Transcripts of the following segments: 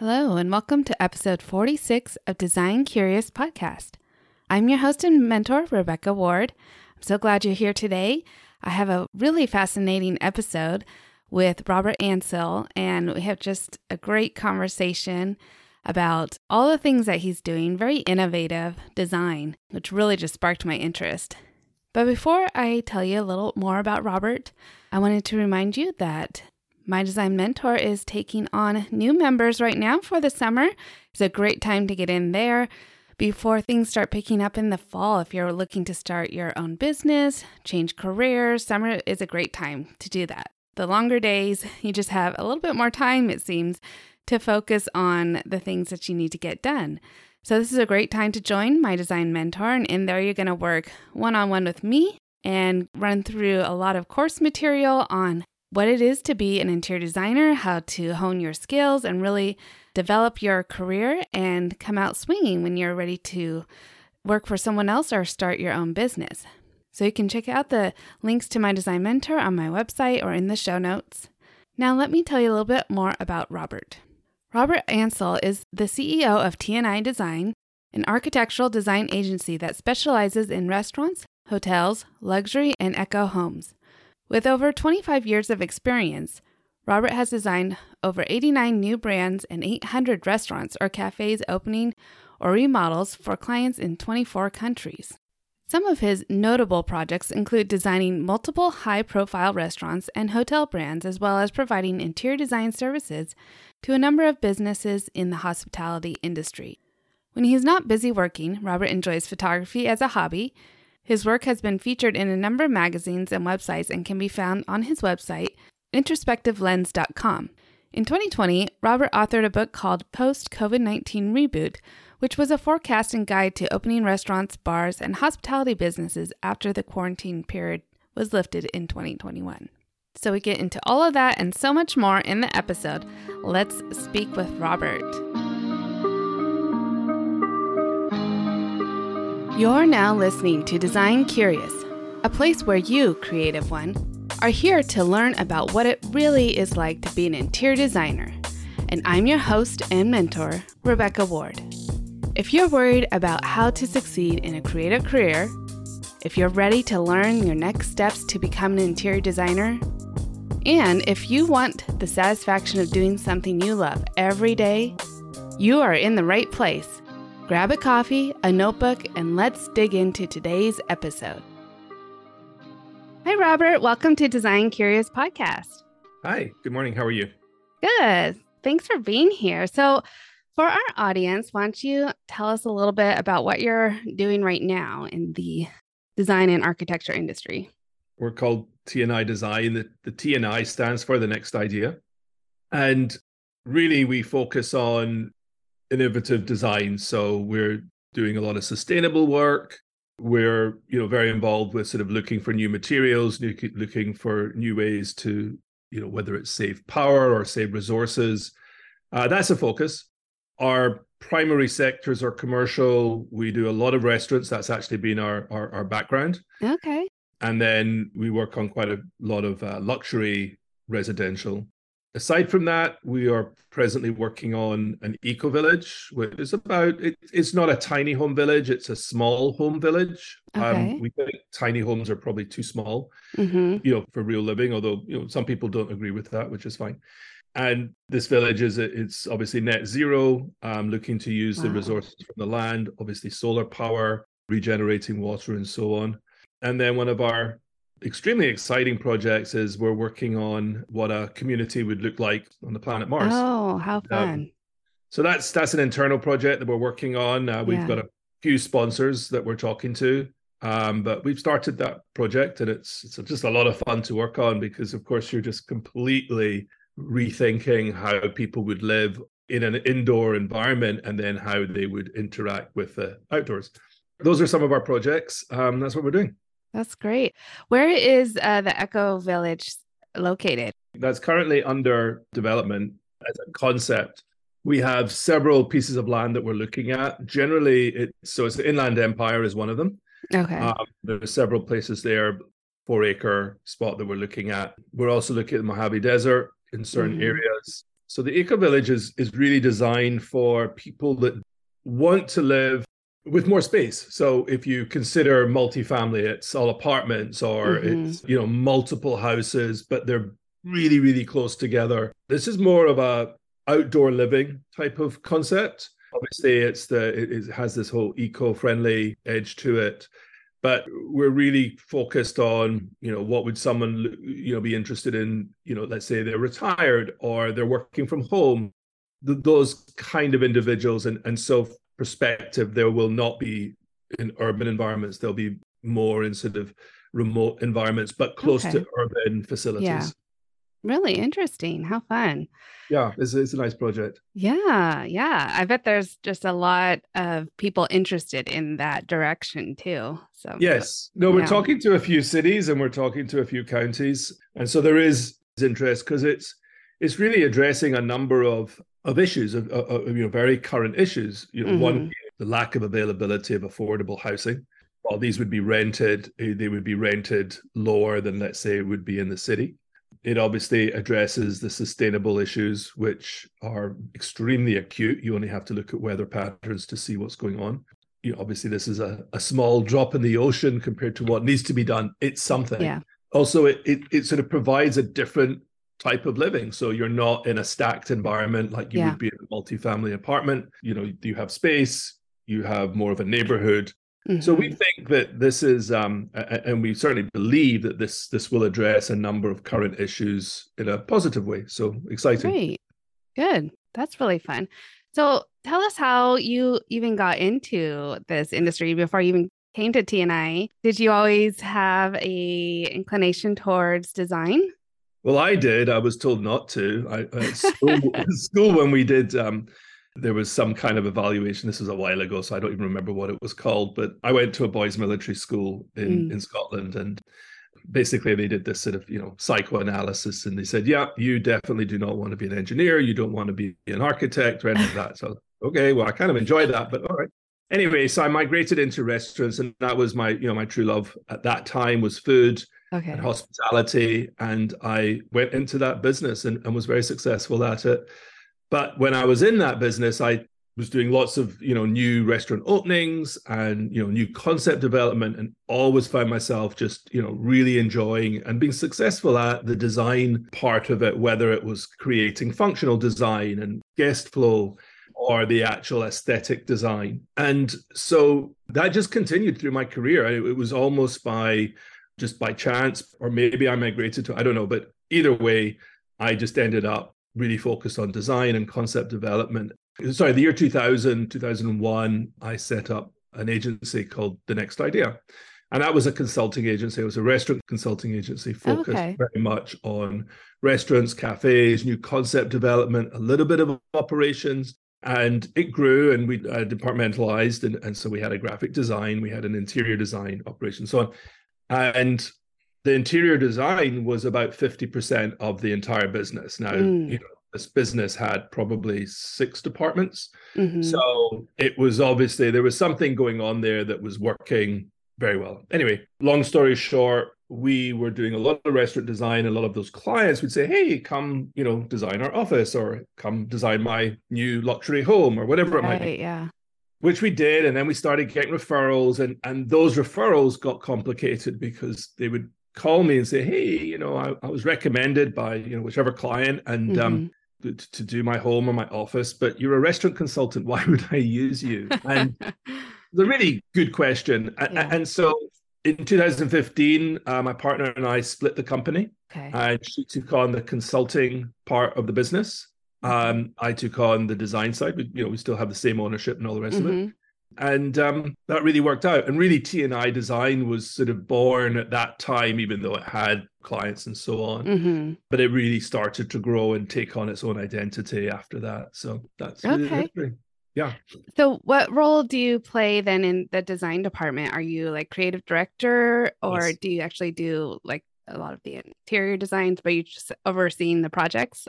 Hello, and welcome to episode 46 of Design Curious Podcast. I'm your host and mentor, Rebecca Ward. I'm so glad you're here today. I have a really fascinating episode with Robert Ancill, and we have just a great conversation about all the things that he's doing, very innovative design, which really just sparked my interest. But before I tell you a little more about Robert, I wanted to remind you that my Design Mentor is taking on new members right now for the summer. It's a great time to get in there before things start picking up in the fall. If you're looking to start your own business, change careers, summer is a great time to do that. The longer days, you just have a little bit more time, it seems, to focus on the things that you need to get done. So, this is a great time to join my design mentor, and in there, you're going to work one on one with me and run through a lot of course material on what it is to be an interior designer, how to hone your skills, and really develop your career and come out swinging when you're ready to work for someone else or start your own business. So, you can check out the links to my design mentor on my website or in the show notes. Now, let me tell you a little bit more about Robert. Robert Ancill is the CEO of TNI Design, an architectural design agency that specializes in restaurants, hotels, luxury, and eco homes. With over 25 years of experience, Robert has designed over 89 new brands and 800 restaurants or cafes opening or remodels for clients in 24 countries. Some of his notable projects include designing multiple high profile restaurants and hotel brands, as well as providing interior design services to a number of businesses in the hospitality industry. When he's not busy working, Robert enjoys photography as a hobby. His work has been featured in a number of magazines and websites and can be found on his website, introspectivelens.com. In 2020, Robert authored a book called Post COVID 19 Reboot, which was a forecast and guide to opening restaurants, bars, and hospitality businesses after the quarantine period was lifted in 2021. So we get into all of that and so much more in the episode. Let's speak with Robert. You're now listening to Design Curious, a place where you, creative one, are here to learn about what it really is like to be an interior designer. And I'm your host and mentor, Rebecca Ward. If you're worried about how to succeed in a creative career, if you're ready to learn your next steps to become an interior designer, and if you want the satisfaction of doing something you love every day, you are in the right place. Grab a coffee, a notebook, and let's dig into today's episode. Hi, Robert. Welcome to Design Curious Podcast. Hi, good morning. How are you? Good. Thanks for being here. So, for our audience, why don't you tell us a little bit about what you're doing right now in the design and architecture industry? We're called TNI Design. The, the TNI stands for the next idea. And really, we focus on innovative design. So, we're doing a lot of sustainable work. We're, you know, very involved with sort of looking for new materials, looking for new ways to, you know, whether it's save power or save resources. Uh, that's a focus our primary sectors are commercial. We do a lot of restaurants. That's actually been our our, our background. Okay. And then we work on quite a lot of uh, luxury residential. Aside from that, we are presently working on an eco village, which is about it, it's not a tiny home village, it's a small home village. Um, okay. Um, we think tiny homes are probably too small, mm-hmm. you know, for real living, although you know some people don't agree with that, which is fine and this village is it's obviously net zero um, looking to use wow. the resources from the land obviously solar power regenerating water and so on and then one of our extremely exciting projects is we're working on what a community would look like on the planet mars oh how um, fun um, so that's that's an internal project that we're working on uh, we've yeah. got a few sponsors that we're talking to um, but we've started that project and it's it's just a lot of fun to work on because of course you're just completely rethinking how people would live in an indoor environment and then how they would interact with the outdoors. Those are some of our projects. Um, that's what we're doing. That's great. Where is uh, the Eco Village located? That's currently under development as a concept. We have several pieces of land that we're looking at. Generally, it's so it's the Inland Empire is one of them. Okay. Um, there are several places there, four acre spot that we're looking at. We're also looking at the Mojave Desert, in certain mm-hmm. areas. So the Eco Village is, is really designed for people that want to live with more space. So if you consider multifamily, it's all apartments or mm-hmm. it's you know multiple houses, but they're really really close together. This is more of a outdoor living type of concept. Obviously, it's the it, it has this whole eco-friendly edge to it but we're really focused on you know what would someone you know be interested in you know let's say they're retired or they're working from home those kind of individuals and and so perspective there will not be in urban environments. There'll be more in sort of remote environments but close okay. to urban facilities. Yeah. really interesting. How fun. Yeah it's, it's a nice project. Yeah yeah. I bet there's just a lot of people interested in that direction too so. Yes. No we're yeah. talking to a few cities and we're talking to a few counties and so there is interest because it's it's really addressing a number of of issues of, of, of you know very current issues you know mm-hmm. one the lack of availability of affordable housing while these would be rented eh, they would be rented lower than let's say it would be in the city it obviously addresses the sustainable issues, which are extremely acute. You only have to look at weather patterns to see what's going on. You know, obviously, this is a, a small drop in the ocean compared to what needs to be done. It's something. Yeah. Also, it, it, it sort of provides a different type of living. So you're not in a stacked environment like you yeah. would be in a multifamily apartment. You know, you have space, you have more of a neighborhood. Mm-hmm. So we think that this is, um, and we certainly believe that this this will address a number of current issues in a positive way. So exciting! Great, good. That's really fun. So tell us how you even got into this industry before you even came to TNI. Did you always have a inclination towards design? Well, I did. I was told not to. I, at school, school when we did um, there was some kind of evaluation. This was a while ago, so I don't even remember what it was called. But I went to a boys' military school in, mm. in Scotland, and basically they did this sort of you know psychoanalysis, and they said, "Yeah, you definitely do not want to be an engineer. You don't want to be an architect or any of that." So okay, well, I kind of enjoyed that, but all right. Anyway, so I migrated into restaurants, and that was my you know my true love at that time was food. Okay. And hospitality, and I went into that business and, and was very successful at it. But when I was in that business, I was doing lots of you know new restaurant openings and you know new concept development and always found myself just you know really enjoying and being successful at the design part of it whether it was creating functional design and guest flow or the actual aesthetic design. And so that just continued through my career. It was almost by just by chance or maybe i migrated to i don't know but either way i just ended up really focused on design and concept development. Sorry, the year 2000, 2001, I set up an agency called The Next Idea. And that was a consulting agency. It was a restaurant consulting agency focused okay. very much on restaurants, cafes, new concept development, a little bit of operations. And it grew and we uh, departmentalized. And, and so we had a graphic design, we had an interior design operation, so on. And the interior design was about 50% of the entire business. Now, mm. you know, this business had probably six departments. Mm-hmm. So it was obviously there was something going on there that was working very well. Anyway, long story short, we were doing a lot of restaurant design. A lot of those clients would say, "Hey, come, you know, design our office, or come design my new luxury home, or whatever right, it might be." Yeah. Which we did, and then we started getting referrals, and and those referrals got complicated because they would call me and say, "Hey, you know, I, I was recommended by you know whichever client and um, mm-hmm. um, to, to, do my home or my office, but you're a restaurant consultant. Why would I use you?" And the really good question. Yeah. And so in 2015, uh, my partner and I split the company, okay. and she took on the consulting part of the business. Um, I took on the design side. We, you know, we still have the same ownership and all the rest mm-hmm. of it. Mm-hmm and um, that really worked out. And really, TNI Design was sort of born at that time, even though it had clients and so on. Mm-hmm. But it really started to grow and take on its own identity after that. So that's okay. Really yeah. So, what role do you play then in the design department? Are you like creative director, or yes. do you actually do like a lot of the interior designs, but you're just overseeing the projects?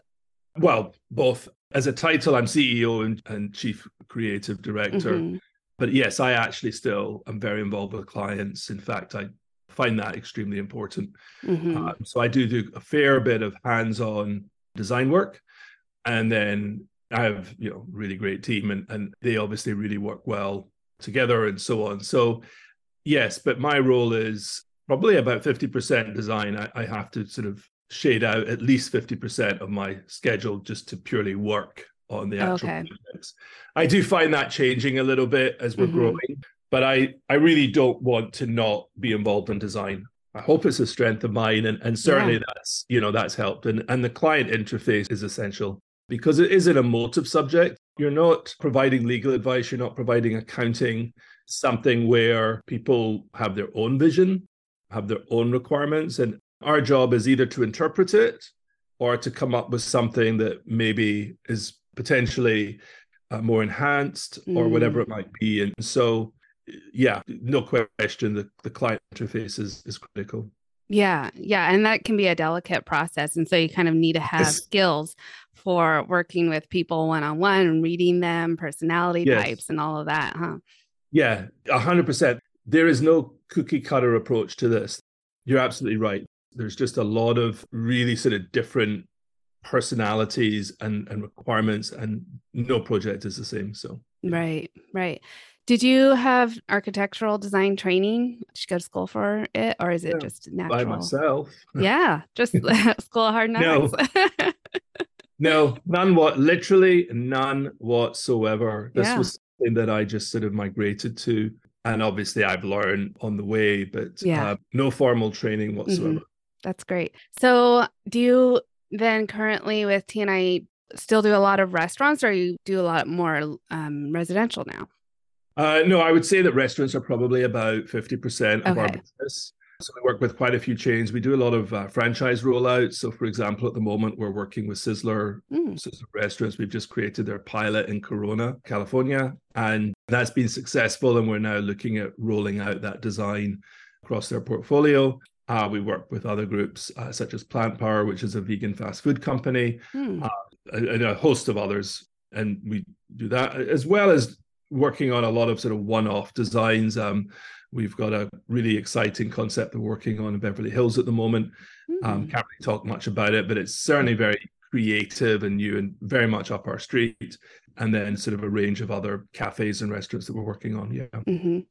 Well, both. As a title, I'm CEO and, and chief creative director. Mm-hmm but yes, I actually still am very involved with clients. In fact, I find that extremely important. Mm-hmm. Um, so I do do a fair bit of hands-on design work, And then I have, you know, really great team and, and they obviously really work well together and so on. So yes, but my role is probably about 50% design. I, I have to sort of shade out at least 50% of my schedule just to purely work on the actual Okay. projects. I do find that changing a little bit as we're Mhm. growing, but I I really don't want to not be involved in design. I hope it's a strength of mine, and and certainly that's you know that's helped, and and the client interface is essential because it is an emotive subject. You're not providing legal advice, you're not providing accounting, something where people have their own vision, have their own requirements, and our job is either to interpret it or to come up with something that maybe is potentially uh, more enhanced or Mm. whatever it might be. And so, yeah, no question, the, the client interface is, is critical. Yeah, yeah, and that can be a delicate process, and so you kind of need to have Yes. skills for working with people one on one and reading them, personality Yes. types, and all of that, huh? Yeah, 100%. There is no cookie cutter approach to this. You're absolutely right. There's just a lot of really sort of different personalities and, and requirements, and no project is the same. So, Right, right. Did you have architectural design training? Did you go to school for it, or is it Yeah, just natural? by myself, Yeah, just school hard No. knocks. no, none what literally none whatsoever. This Yeah. was something that I just sort of migrated to. And obviously I've learned on the way, but Yeah. Mm-hmm. uh, no formal training whatsoever. That's great. So, do you then currently with TNI still do a lot of restaurants, or you do a lot more um, residential now? Uh, no, I would say that restaurants are probably about 50% of our business. So we work with quite a few chains. We do a lot of uh, franchise rollouts. So, for example, at the moment, we're working with Sizzler Mm, Sizzler Restaurants. We've just created their pilot in Corona, California, and that's been successful. And we're now looking at rolling out that design across their portfolio. Uh, we work with other groups uh, such as Plant Power, which is a vegan fast food company, mm, and and a host of others. And we do that as well as working on a lot of sort of one-off designs. Um, we've got a really exciting concept we're working on in Beverly Hills at the moment. Um, mm. can't really talk much about it, but it's certainly very creative and new and very much up our street. And then sort of a range of other cafes and restaurants that we're working on. Yeah. Mhm.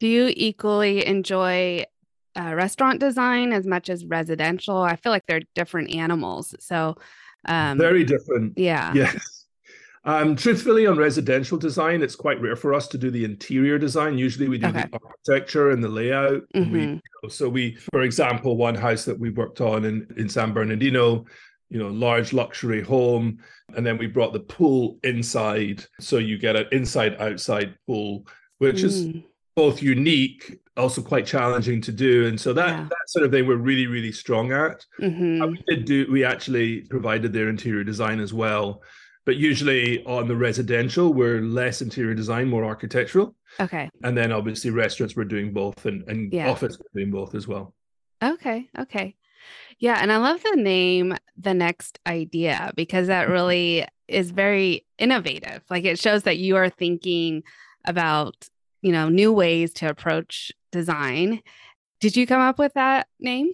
Do you equally enjoy uh, restaurant design as much as residential? I feel like they're different animals. So, um, very different. yeah. Yes. Um, truthfully, on residential design, it's quite rare for us to do the interior design. Usually, we do Okay. the architecture and the layout. and We, so we, for example, one house that we worked on in in San Bernardino, you know, large luxury home, and then we brought the pool inside, so you get an inside outside pool, which is Mm, both unique, also quite challenging to do. And so that Yeah. that sort of thing we're really really strong at. mhm. Uh, we did do we actually provided their interior design as well but usually on the residential we're less interior design more architectural Okay. and then obviously restaurants we're doing both and, and Yeah. office we're doing both as well Okay. Okay. Yeah. And I love the name, The Next Idea, because that really is very innovative. Like it shows that you are thinking about, you know, new ways to approach design. Did you come up with that name?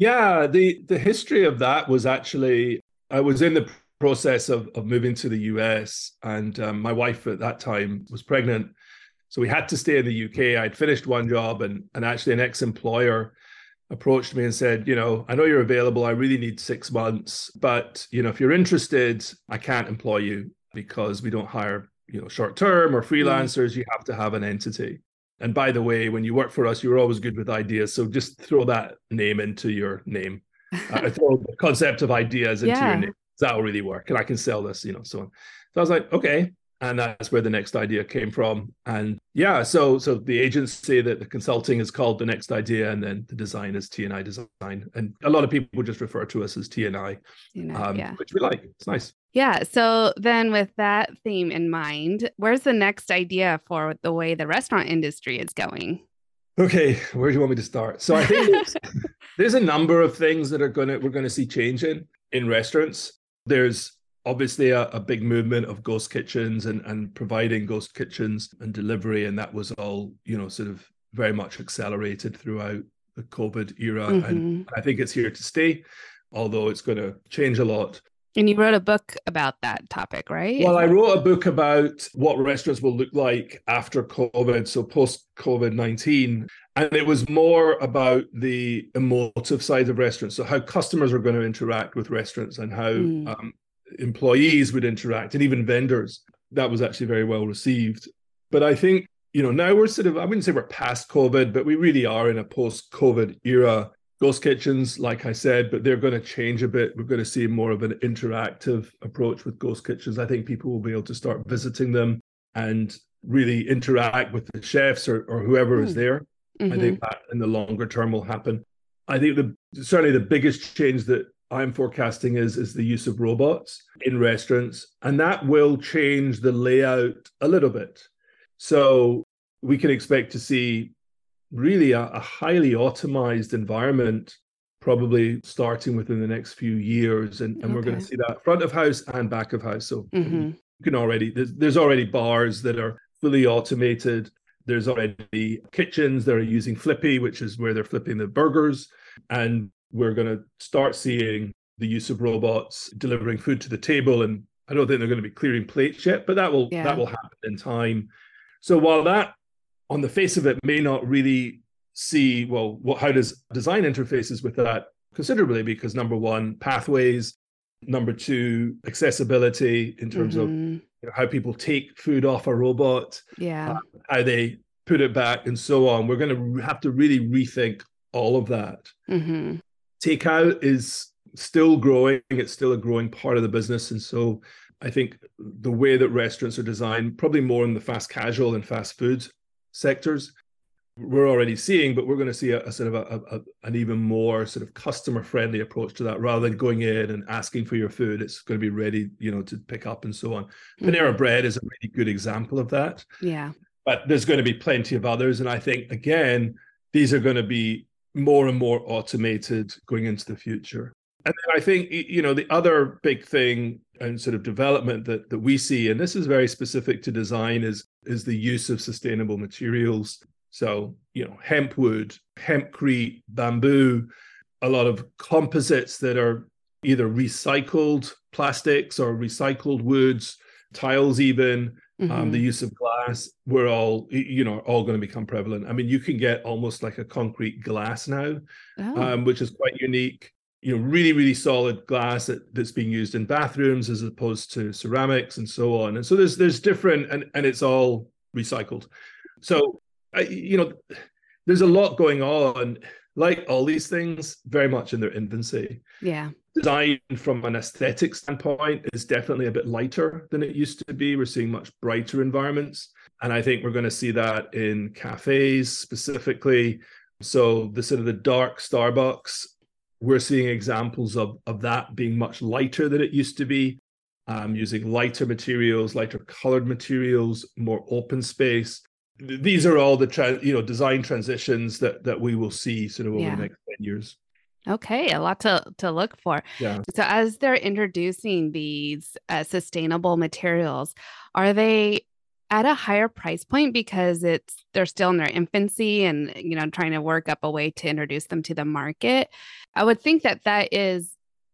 yeah the the history of that was actually i was in the process of, of moving to the us and um, my wife at that time was pregnant so we had to stay in the uk i'd finished one job and and actually an ex-employer approached me and said, you know, I know you're available. I really need six months, but you know, if you're interested, I can't employ you because we don't hire, you know, short term or freelancers. You have to have an entity. And by the way, when you work for us, you're always good with ideas. So just throw that name into your name. Uh, throw the concept of ideas into Yeah. your name. That'll really work. And I can sell this, you know, so on. So I was like, okay. And that's where the next idea came from. And yeah, so so the agency that the consulting is called the next idea, and then the design is TNI design. And a lot of people just refer to us as TNI, You know, um, yeah. which we like. It's nice. Yeah. So then, with that theme in mind, where's the next idea for the way the restaurant industry is going? Okay, where do you want me to start? So I think there's, there's a number of things that are gonna we're gonna see change in in restaurants. There's obviously a, a big movement of ghost kitchens and and providing ghost kitchens and delivery, and that was all you know sort of very much accelerated throughout the COVID era, and Mhm. I think it's here to stay, although it's going to change a lot. And you wrote a book about that topic, right? Well, I wrote a book about what restaurants will look like after COVID, so post COVID 19. And it was more about the emotive side of restaurants. So, how customers are going to interact with restaurants and how mm. um, employees would interact and even vendors. That was actually very well received. But I think, you know, now we're sort of, I wouldn't say we're past COVID, but we really are in a post COVID era Ghost kitchens, like I said, but they're going to change a bit. We're going to see more of an interactive approach with ghost kitchens. I think people will be able to start visiting them and really interact with the chefs or, or whoever mm. is hmm. there. Mm-hmm. I think that in the longer term will happen. I think the certainly the biggest change that I'm forecasting is is the use of robots in restaurants, and that will change the layout a little bit. So we can expect to see really a, a highly automized environment probably starting within the next few years and, and okay. we're going to see that front of house and back of house so mm-hmm. you can already there's, there's already bars that are fully automated there's already kitchens that are using flippy which is where they're flipping the burgers and we're going to start seeing the use of robots delivering food to the table and i don't think they're going to be clearing plates yet but that will yeah. that will happen in time so while that on the face of it may not really see well what how does design interfaces with that considerably because number one pathways number two accessibility in terms mm-hmm. of you know, how people take food off a robot yeah uh, how they put it back and so on we're going to have to really rethink all of that mm-hmm. Takeout is still growing it's still a growing part of the business and so i think the way that restaurants are designed probably more in the fast casual and fast food sectors we're already seeing, but we're going to see a, a sort of a, a, an even more sort of customer friendly approach to that. Rather than going in and asking for your food, it's going to be ready, you know, to pick up and so on. Mm-hmm. Panera Bread is a really good example of that. Yeah. But there's going to be plenty of others, and I think again, these are going to be more and more automated going into the future. And then I think you know the other big thing and sort of development that that we see, and this is very specific to design, is is the use of sustainable materials. So you know hemp wood, hempcrete, bamboo, a lot of composites that are either recycled plastics or recycled woods, tiles even. Mm-hmm. Um, the mm-hmm. use of glass, we're all you know all going to become prevalent. I mean, you can get almost like a concrete glass now, oh. um, which is quite unique you know really really solid glass that, that's being used in bathrooms as opposed to ceramics and so on and so there's there's different and and it's all recycled so I, you know there's a lot going on like all these things very much in their infancy yeah design from an aesthetic standpoint is definitely a bit lighter than it used to be we're seeing much brighter environments and i think we're going to see that in cafes specifically so the sort of the dark starbucks we're seeing examples of, of that being much lighter than it used to be, um, using lighter materials, lighter colored materials, more open space. These are all the tra- you know design transitions that that we will see sort of over yeah. the next ten years. Okay, a lot to to look for. Yeah. So as they're introducing these uh, sustainable materials, are they at a higher price point because it's they're still in their infancy and you know trying to work up a way to introduce them to the market i would think that that is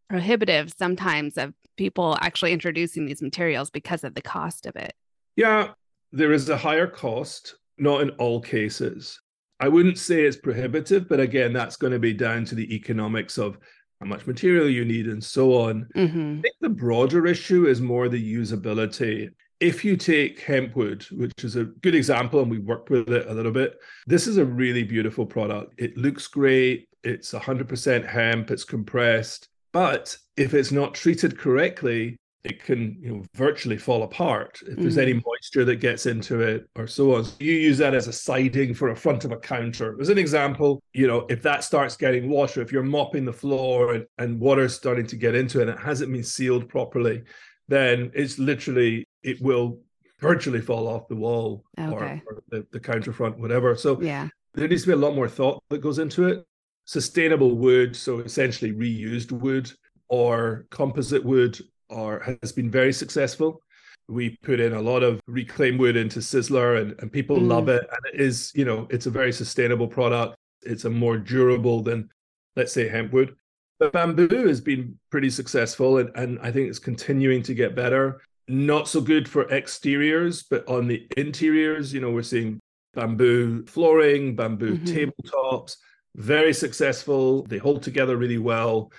prohibitive sometimes of people actually introducing these materials because of the cost of it yeah there is a higher cost not in all cases i wouldn't say it's prohibitive but again that's going to be down to the economics of how much material you need and so on mm-hmm. i think the broader issue is more the usability if you take hempwood, which is a good example, and we worked with it a little bit, this is a really beautiful product. It looks great. It's 100% hemp. It's compressed. But if it's not treated correctly, it can you know virtually fall apart if there's mm. any moisture that gets into it or so on. So you use that as a siding for a front of a counter. As an example, you know, if that starts getting water, if you're mopping the floor and, and water's starting to get into it and it hasn't been sealed properly, then it's literally it will virtually fall off the wall okay. or, or the, the counterfront, whatever. So yeah, there needs to be a lot more thought that goes into it. Sustainable wood, so essentially reused wood or composite wood, or has been very successful. We put in a lot of reclaimed wood into Sizzler, and, and people mm. love it. And it is, you know, it's a very sustainable product. It's a more durable than, let's say, hemp wood. But bamboo has been pretty successful, and, and I think it's continuing to get better. Not so good for exteriors, but on the interiors, you know, we're seeing bamboo flooring, bamboo mm-hmm. tabletops, very successful. They hold together really well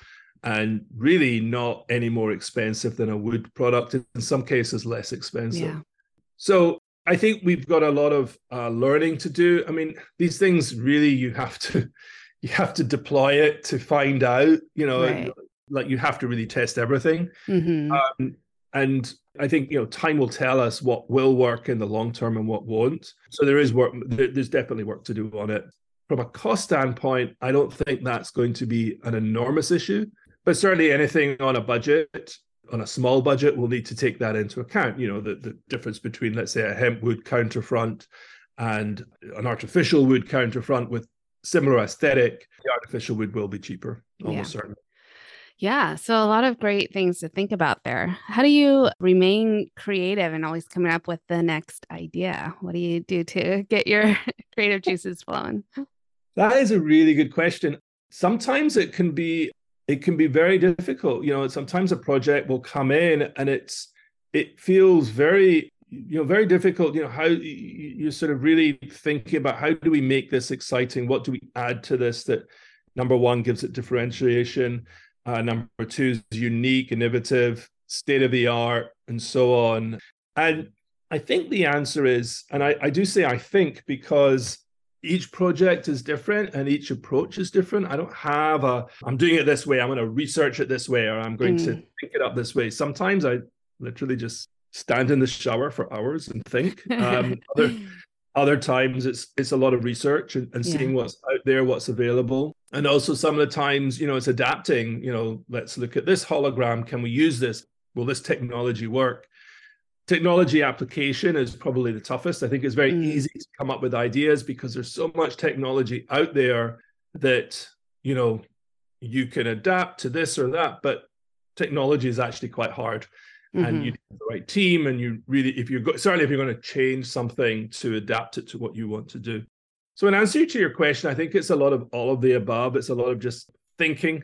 and really not any more expensive than a wood product. In some cases, less expensive. Yeah. So I think we've got a lot of uh, learning to do. I mean, these things really you have to you have to deploy it to find out. You know, right. like you have to really test everything. Mm-hmm. Um, and I think you know time will tell us what will work in the long term and what won't. So there is work. There's definitely work to do on it. From a cost standpoint, I don't think that's going to be an enormous issue. But certainly anything on a budget, on a small budget, will need to take that into account. You know, the, the difference between, let's say, a hemp wood counterfront and an artificial wood counterfront with similar aesthetic, the artificial wood will be cheaper, almost yeah. certainly. Yeah. So a lot of great things to think about there. How do you remain creative and always coming up with the next idea? What do you do to get your creative juices flowing? That is a really good question. Sometimes it can be it can be very difficult. You know, sometimes a project will come in and it's it feels very you know very difficult you know how you're sort of really thinking about how do we make this exciting what do we add to this that number one gives it differentiation uh, number two is unique innovative state of the art and so on and i think the answer is and i, I do say i think because each project is different and each approach is different. I don't have a, I'm doing it this way, I'm going to research it this way, or I'm going mm. to think it up this way. Sometimes I literally just stand in the shower for hours and think. Um, other, other times it's it's a lot of research and, and seeing yeah. what's out there, what's available. And also some of the times, you know, it's adapting, you know, let's look at this hologram. Can we use this? Will this technology work? Technology application is probably the toughest. I think it's very mm. easy to come up with ideas because there's so much technology out there that you know you can adapt to this or that, but technology is actually quite hard. Mm-hmm. And you need the right team, and you really, if you're go- certainly if you're going to change something to adapt it to what you want to do. So, in answer to your question, I think it's a lot of all of the above. It's a lot of just thinking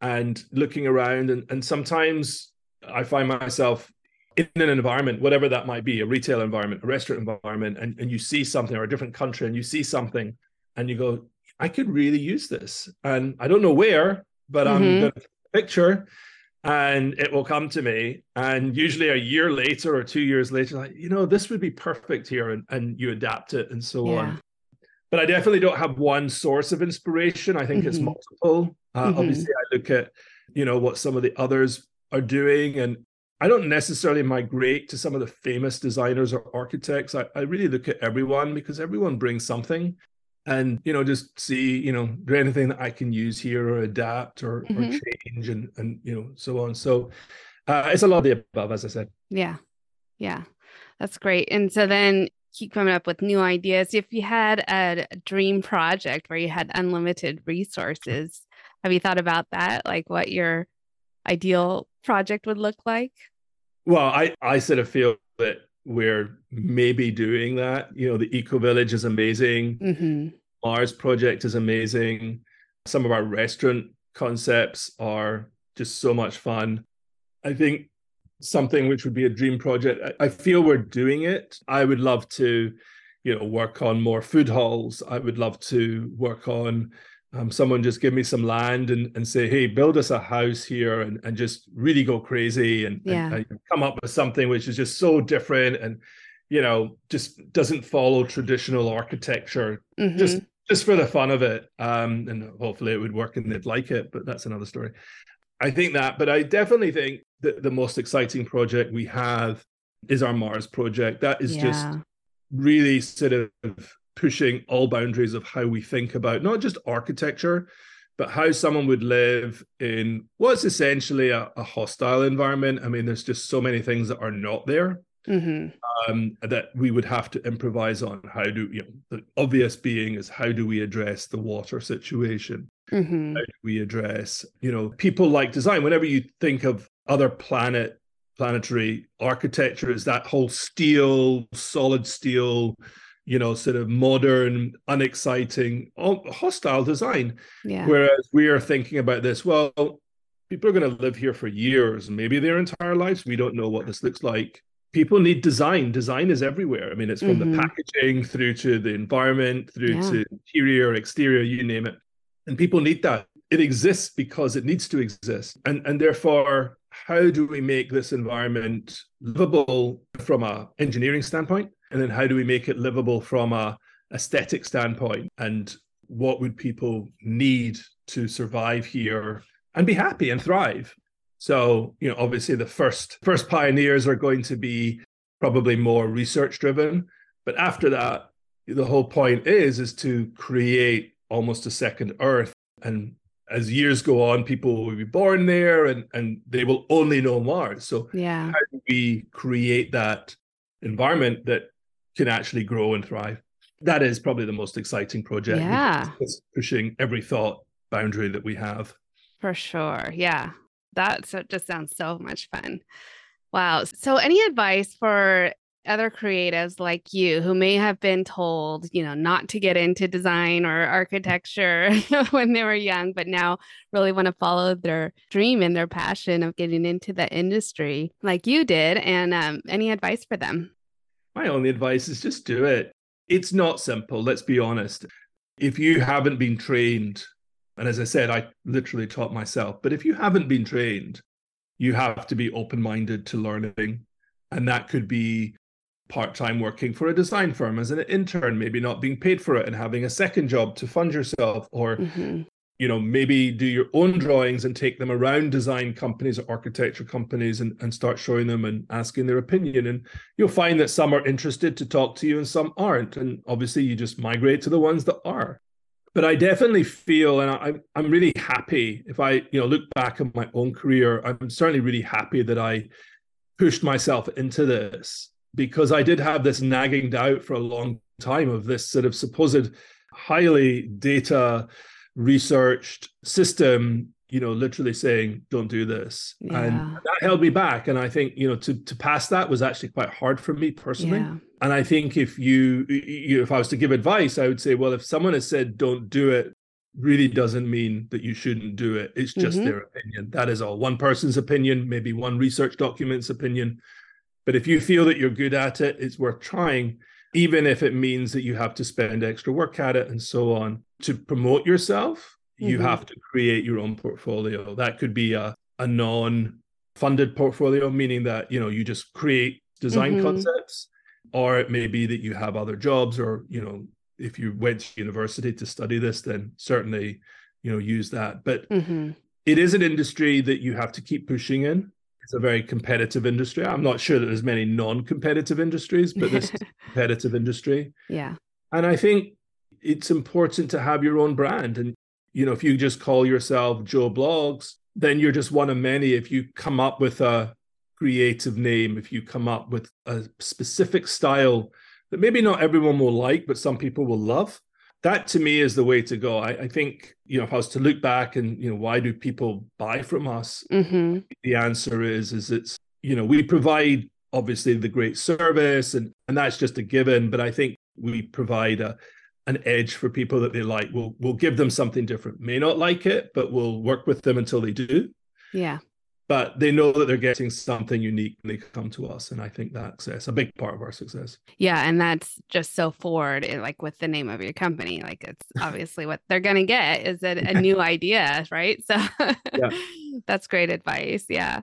and looking around, and and sometimes I find myself in an environment, whatever that might be, a retail environment, a restaurant environment, and, and you see something or a different country and you see something and you go, I could really use this. And I don't know where, but mm-hmm. I'm going to picture and it will come to me. And usually a year later or two years later, like, you know, this would be perfect here. And, and you adapt it and so yeah. on. But I definitely don't have one source of inspiration. I think mm-hmm. it's multiple. Uh, mm-hmm. Obviously, I look at, you know, what some of the others are doing and I don't necessarily migrate to some of the famous designers or architects. I, I really look at everyone because everyone brings something. And you know just see you know there anything that i can use here or adapt or, mm-hmm. or change and and you know so on. So uh, it's a lot of the above as i said. Yeah. Yeah. That's great. And so then keep coming up with new ideas. If you had a dream project where you had unlimited resources have you thought about that? Like what your ideal project would look like? Well, I, I sort of feel that we're maybe doing that. You know, the Eco Village is amazing. Mm-hmm. Mars project is amazing. Some of our restaurant concepts are just so much fun. I think something which would be a dream project. I, I feel we're doing it. I would love to, you know, work on more food halls. I would love to work on um, someone just give me some land and, and say, hey, build us a house here and, and just really go crazy and, yeah. and, and come up with something which is just so different and, you know, just doesn't follow traditional architecture, mm-hmm. just just for the fun of it. Um, and hopefully it would work and they'd like it, but that's another story. I think that, but I definitely think that the most exciting project we have is our Mars project. That is yeah. just really sort of pushing all boundaries of how we think about not just architecture, but how someone would live in what's essentially a, a hostile environment. I mean, there's just so many things that are not there. Mm-hmm. Um, that we would have to improvise on how do you know the obvious being is how do we address the water situation mm-hmm. how do we address you know people like design whenever you think of other planet planetary architecture is that whole steel solid steel you know, sort of modern, unexciting, hostile design. Yeah. Whereas we are thinking about this, well, people are going to live here for years, maybe their entire lives. We don't know what this looks like. People need design. Design is everywhere. I mean, it's from mm-hmm. the packaging through to the environment, through yeah. to interior, exterior, you name it. And people need that. It exists because it needs to exist. And, and therefore, how do we make this environment livable from a engineering standpoint? And then how do we make it livable from a aesthetic standpoint? And what would people need to survive here and be happy and thrive? So, you know, obviously the first first pioneers are going to be probably more research driven, but after that, the whole point is is to create almost a second earth and as years go on, people will be born there and, and they will only know Mars. So yeah. how do we create that environment that can actually grow and thrive? That is probably the most exciting project. Yeah. It's pushing every thought boundary that we have. For sure. Yeah. That so just sounds so much fun. Wow. So any advice for other creatives like you who may have been told, you know, not to get into design or architecture when they were young, but now really want to follow their dream and their passion of getting into the industry like you did. And um, any advice for them? My only advice is just do it. It's not simple, let's be honest. If you haven't been trained, and as I said, I literally taught myself, but if you haven't been trained, you have to be open minded to learning. And that could be part time working for a design firm as an intern, maybe not being paid for it and having a second job to fund yourself, or mm-hmm. You know, maybe do your own drawings and take them around design companies or architecture companies and, and start showing them and asking their opinion. And you'll find that some are interested to talk to you and some aren't. And obviously you just migrate to the ones that are. But I definitely feel, and I, I'm really happy if I, you know, look back at my own career. I'm certainly really happy that I pushed myself into this because I did have this nagging doubt for a long time of this sort of supposed highly data researched system you know literally saying don't do this yeah. and that held me back and i think you know to to pass that was actually quite hard for me personally yeah. and i think if you, you if i was to give advice i would say well if someone has said don't do it really doesn't mean that you shouldn't do it it's just mm-hmm. their opinion that is all one person's opinion maybe one research document's opinion but if you feel that you're good at it, it's worth trying, even if it means that you have to spend extra work at it and so on. To promote yourself, mm-hmm. you have to create your own portfolio. That could be a, a non funded portfolio, meaning that, you know, you just create design mm-hmm. concepts, or it may be that you have other jobs or, you know, if you went to university to study this, then certainly, you know, use that. But mm-hmm. it is an industry that you have to keep pushing in it's a very competitive industry. I'm not sure that there's many non-competitive industries, but this is a competitive industry. Yeah. And I think it's important to have your own brand. And you know, if you just call yourself Joe Bloggs, then you're just one of many. If you come up with a creative name, if you come up with a specific style that maybe not everyone will like, but some people will love, that to me is the way to go. I, I, think, you know, if I was to look back and, you know, why do people buy from us? Mm-hmm. The answer is, is it's, you know, we provide obviously the great service and, and that's just a given. But I think we provide a, an edge for people that they like. We'll, we'll give them something different. May not like it, but we'll work with them until they do. Yeah but they know that they're getting something unique when they come to us and i think that's a big part of our success yeah and that's just so forward eh, like with the name of your company like it's obviously what they're going to get is a, a new idea right so yeah. that's great advice yeah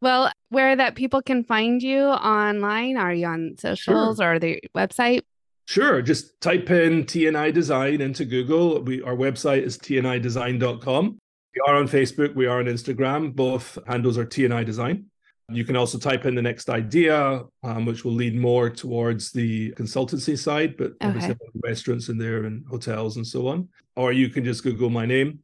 well where that people can find you online are you on socials sure. or the website Sure. Just type in TNI Design into Google. We our website is tnidesign.com. We are on Facebook, we are on Instagram. Both handles are TNI Design. You can also type in the next idea, um, which will lead more towards the consultancy side, but okay. obviously restaurants in there and hotels and so on. Or you can just Google my name.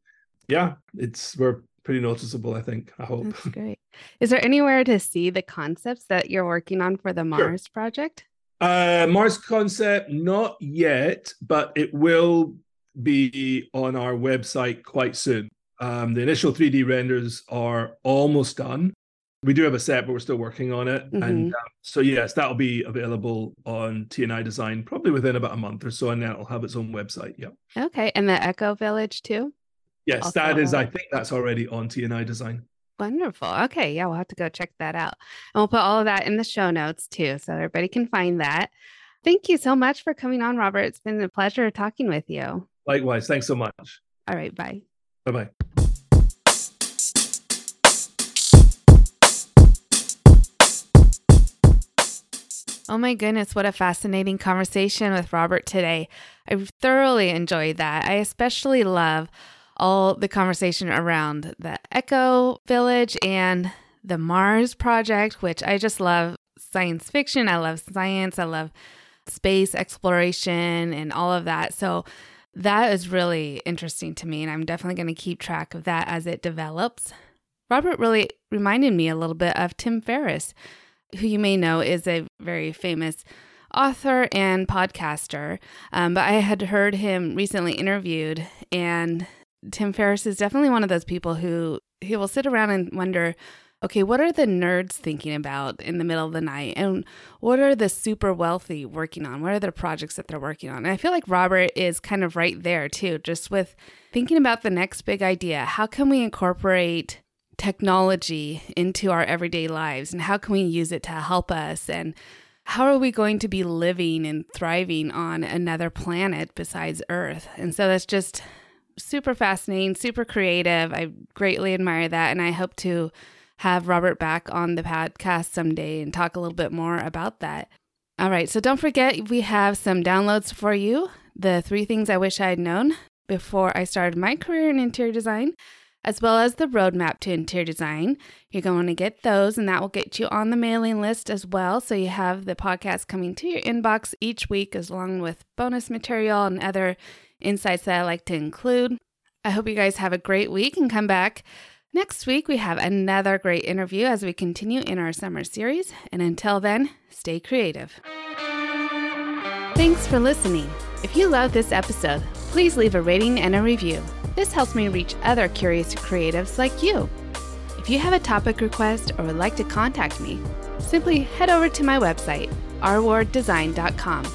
Yeah, it's we're pretty noticeable, I think. I hope. That's great. Is there anywhere to see the concepts that you're working on for the Mars sure. project? Uh, Mars concept, not yet, but it will be on our website quite soon. Um, the initial 3D renders are almost done. we do have a set, but we're still working on it. Mhm. And um, so, yes, that'll be available on TNI Design probably within about a month or so, and then it'll have its own website. Yeah. Okay. And the Eco Village too? Yes, Also that is. I think that's already on TNI Design. Wonderful. Okay. Yeah, we'll have to go check that out. And we'll put all of that in the show notes too, so everybody can find that. Thank you so much for coming on, Robert. It's been a pleasure talking with you. Likewise. Thanks so much. All right. Bye. Bye bye. Oh my goodness, what a fascinating conversation with Robert today. I thoroughly enjoyed that. I especially love all the conversation around the Eco Village and the Mars Project, which I just love science fiction. I love science. I love space exploration and all of that. So that is really interesting to me. And I'm definitely going to keep track of that as it develops. Robert really reminded me a little bit of Tim Ferriss who you may know is a very famous author and podcaster. Um, but I had heard him recently interviewed, and Tim Ferriss is definitely one of those people who he will sit around and wonder. Okay, what are the nerds thinking about in the middle of the night? And what are the super wealthy working on? What are the projects that they're working on? And I feel like Robert is kind of right there too, just with thinking about the next big idea. How can we incorporate technology into our everyday lives and how can we use it to help us and how are we going to be living and thriving on another planet besides earth and so that's just super fascinating super creative i greatly admire that and i hope to have robert back on the podcast someday and talk a little bit more about that all right so don't forget we have some downloads for you the three things i wish i had known before i started my career in interior design as well as the roadmap to interior design. You're going to get those, and that will get you on the mailing list as well. So you have the podcast coming to your inbox each week, as along with bonus material and other insights that I like to include. I hope you guys have a great week and come back. Next week, we have another great interview as we continue in our summer series. And until then, stay creative. Thanks for listening. If you love this episode, please leave a rating and a review. This helps me reach other curious creatives like you. If you have a topic request or would like to contact me, simply head over to my website, rwarddesign.com,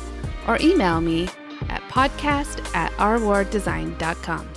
or email me at podcast at rwarddesign.com.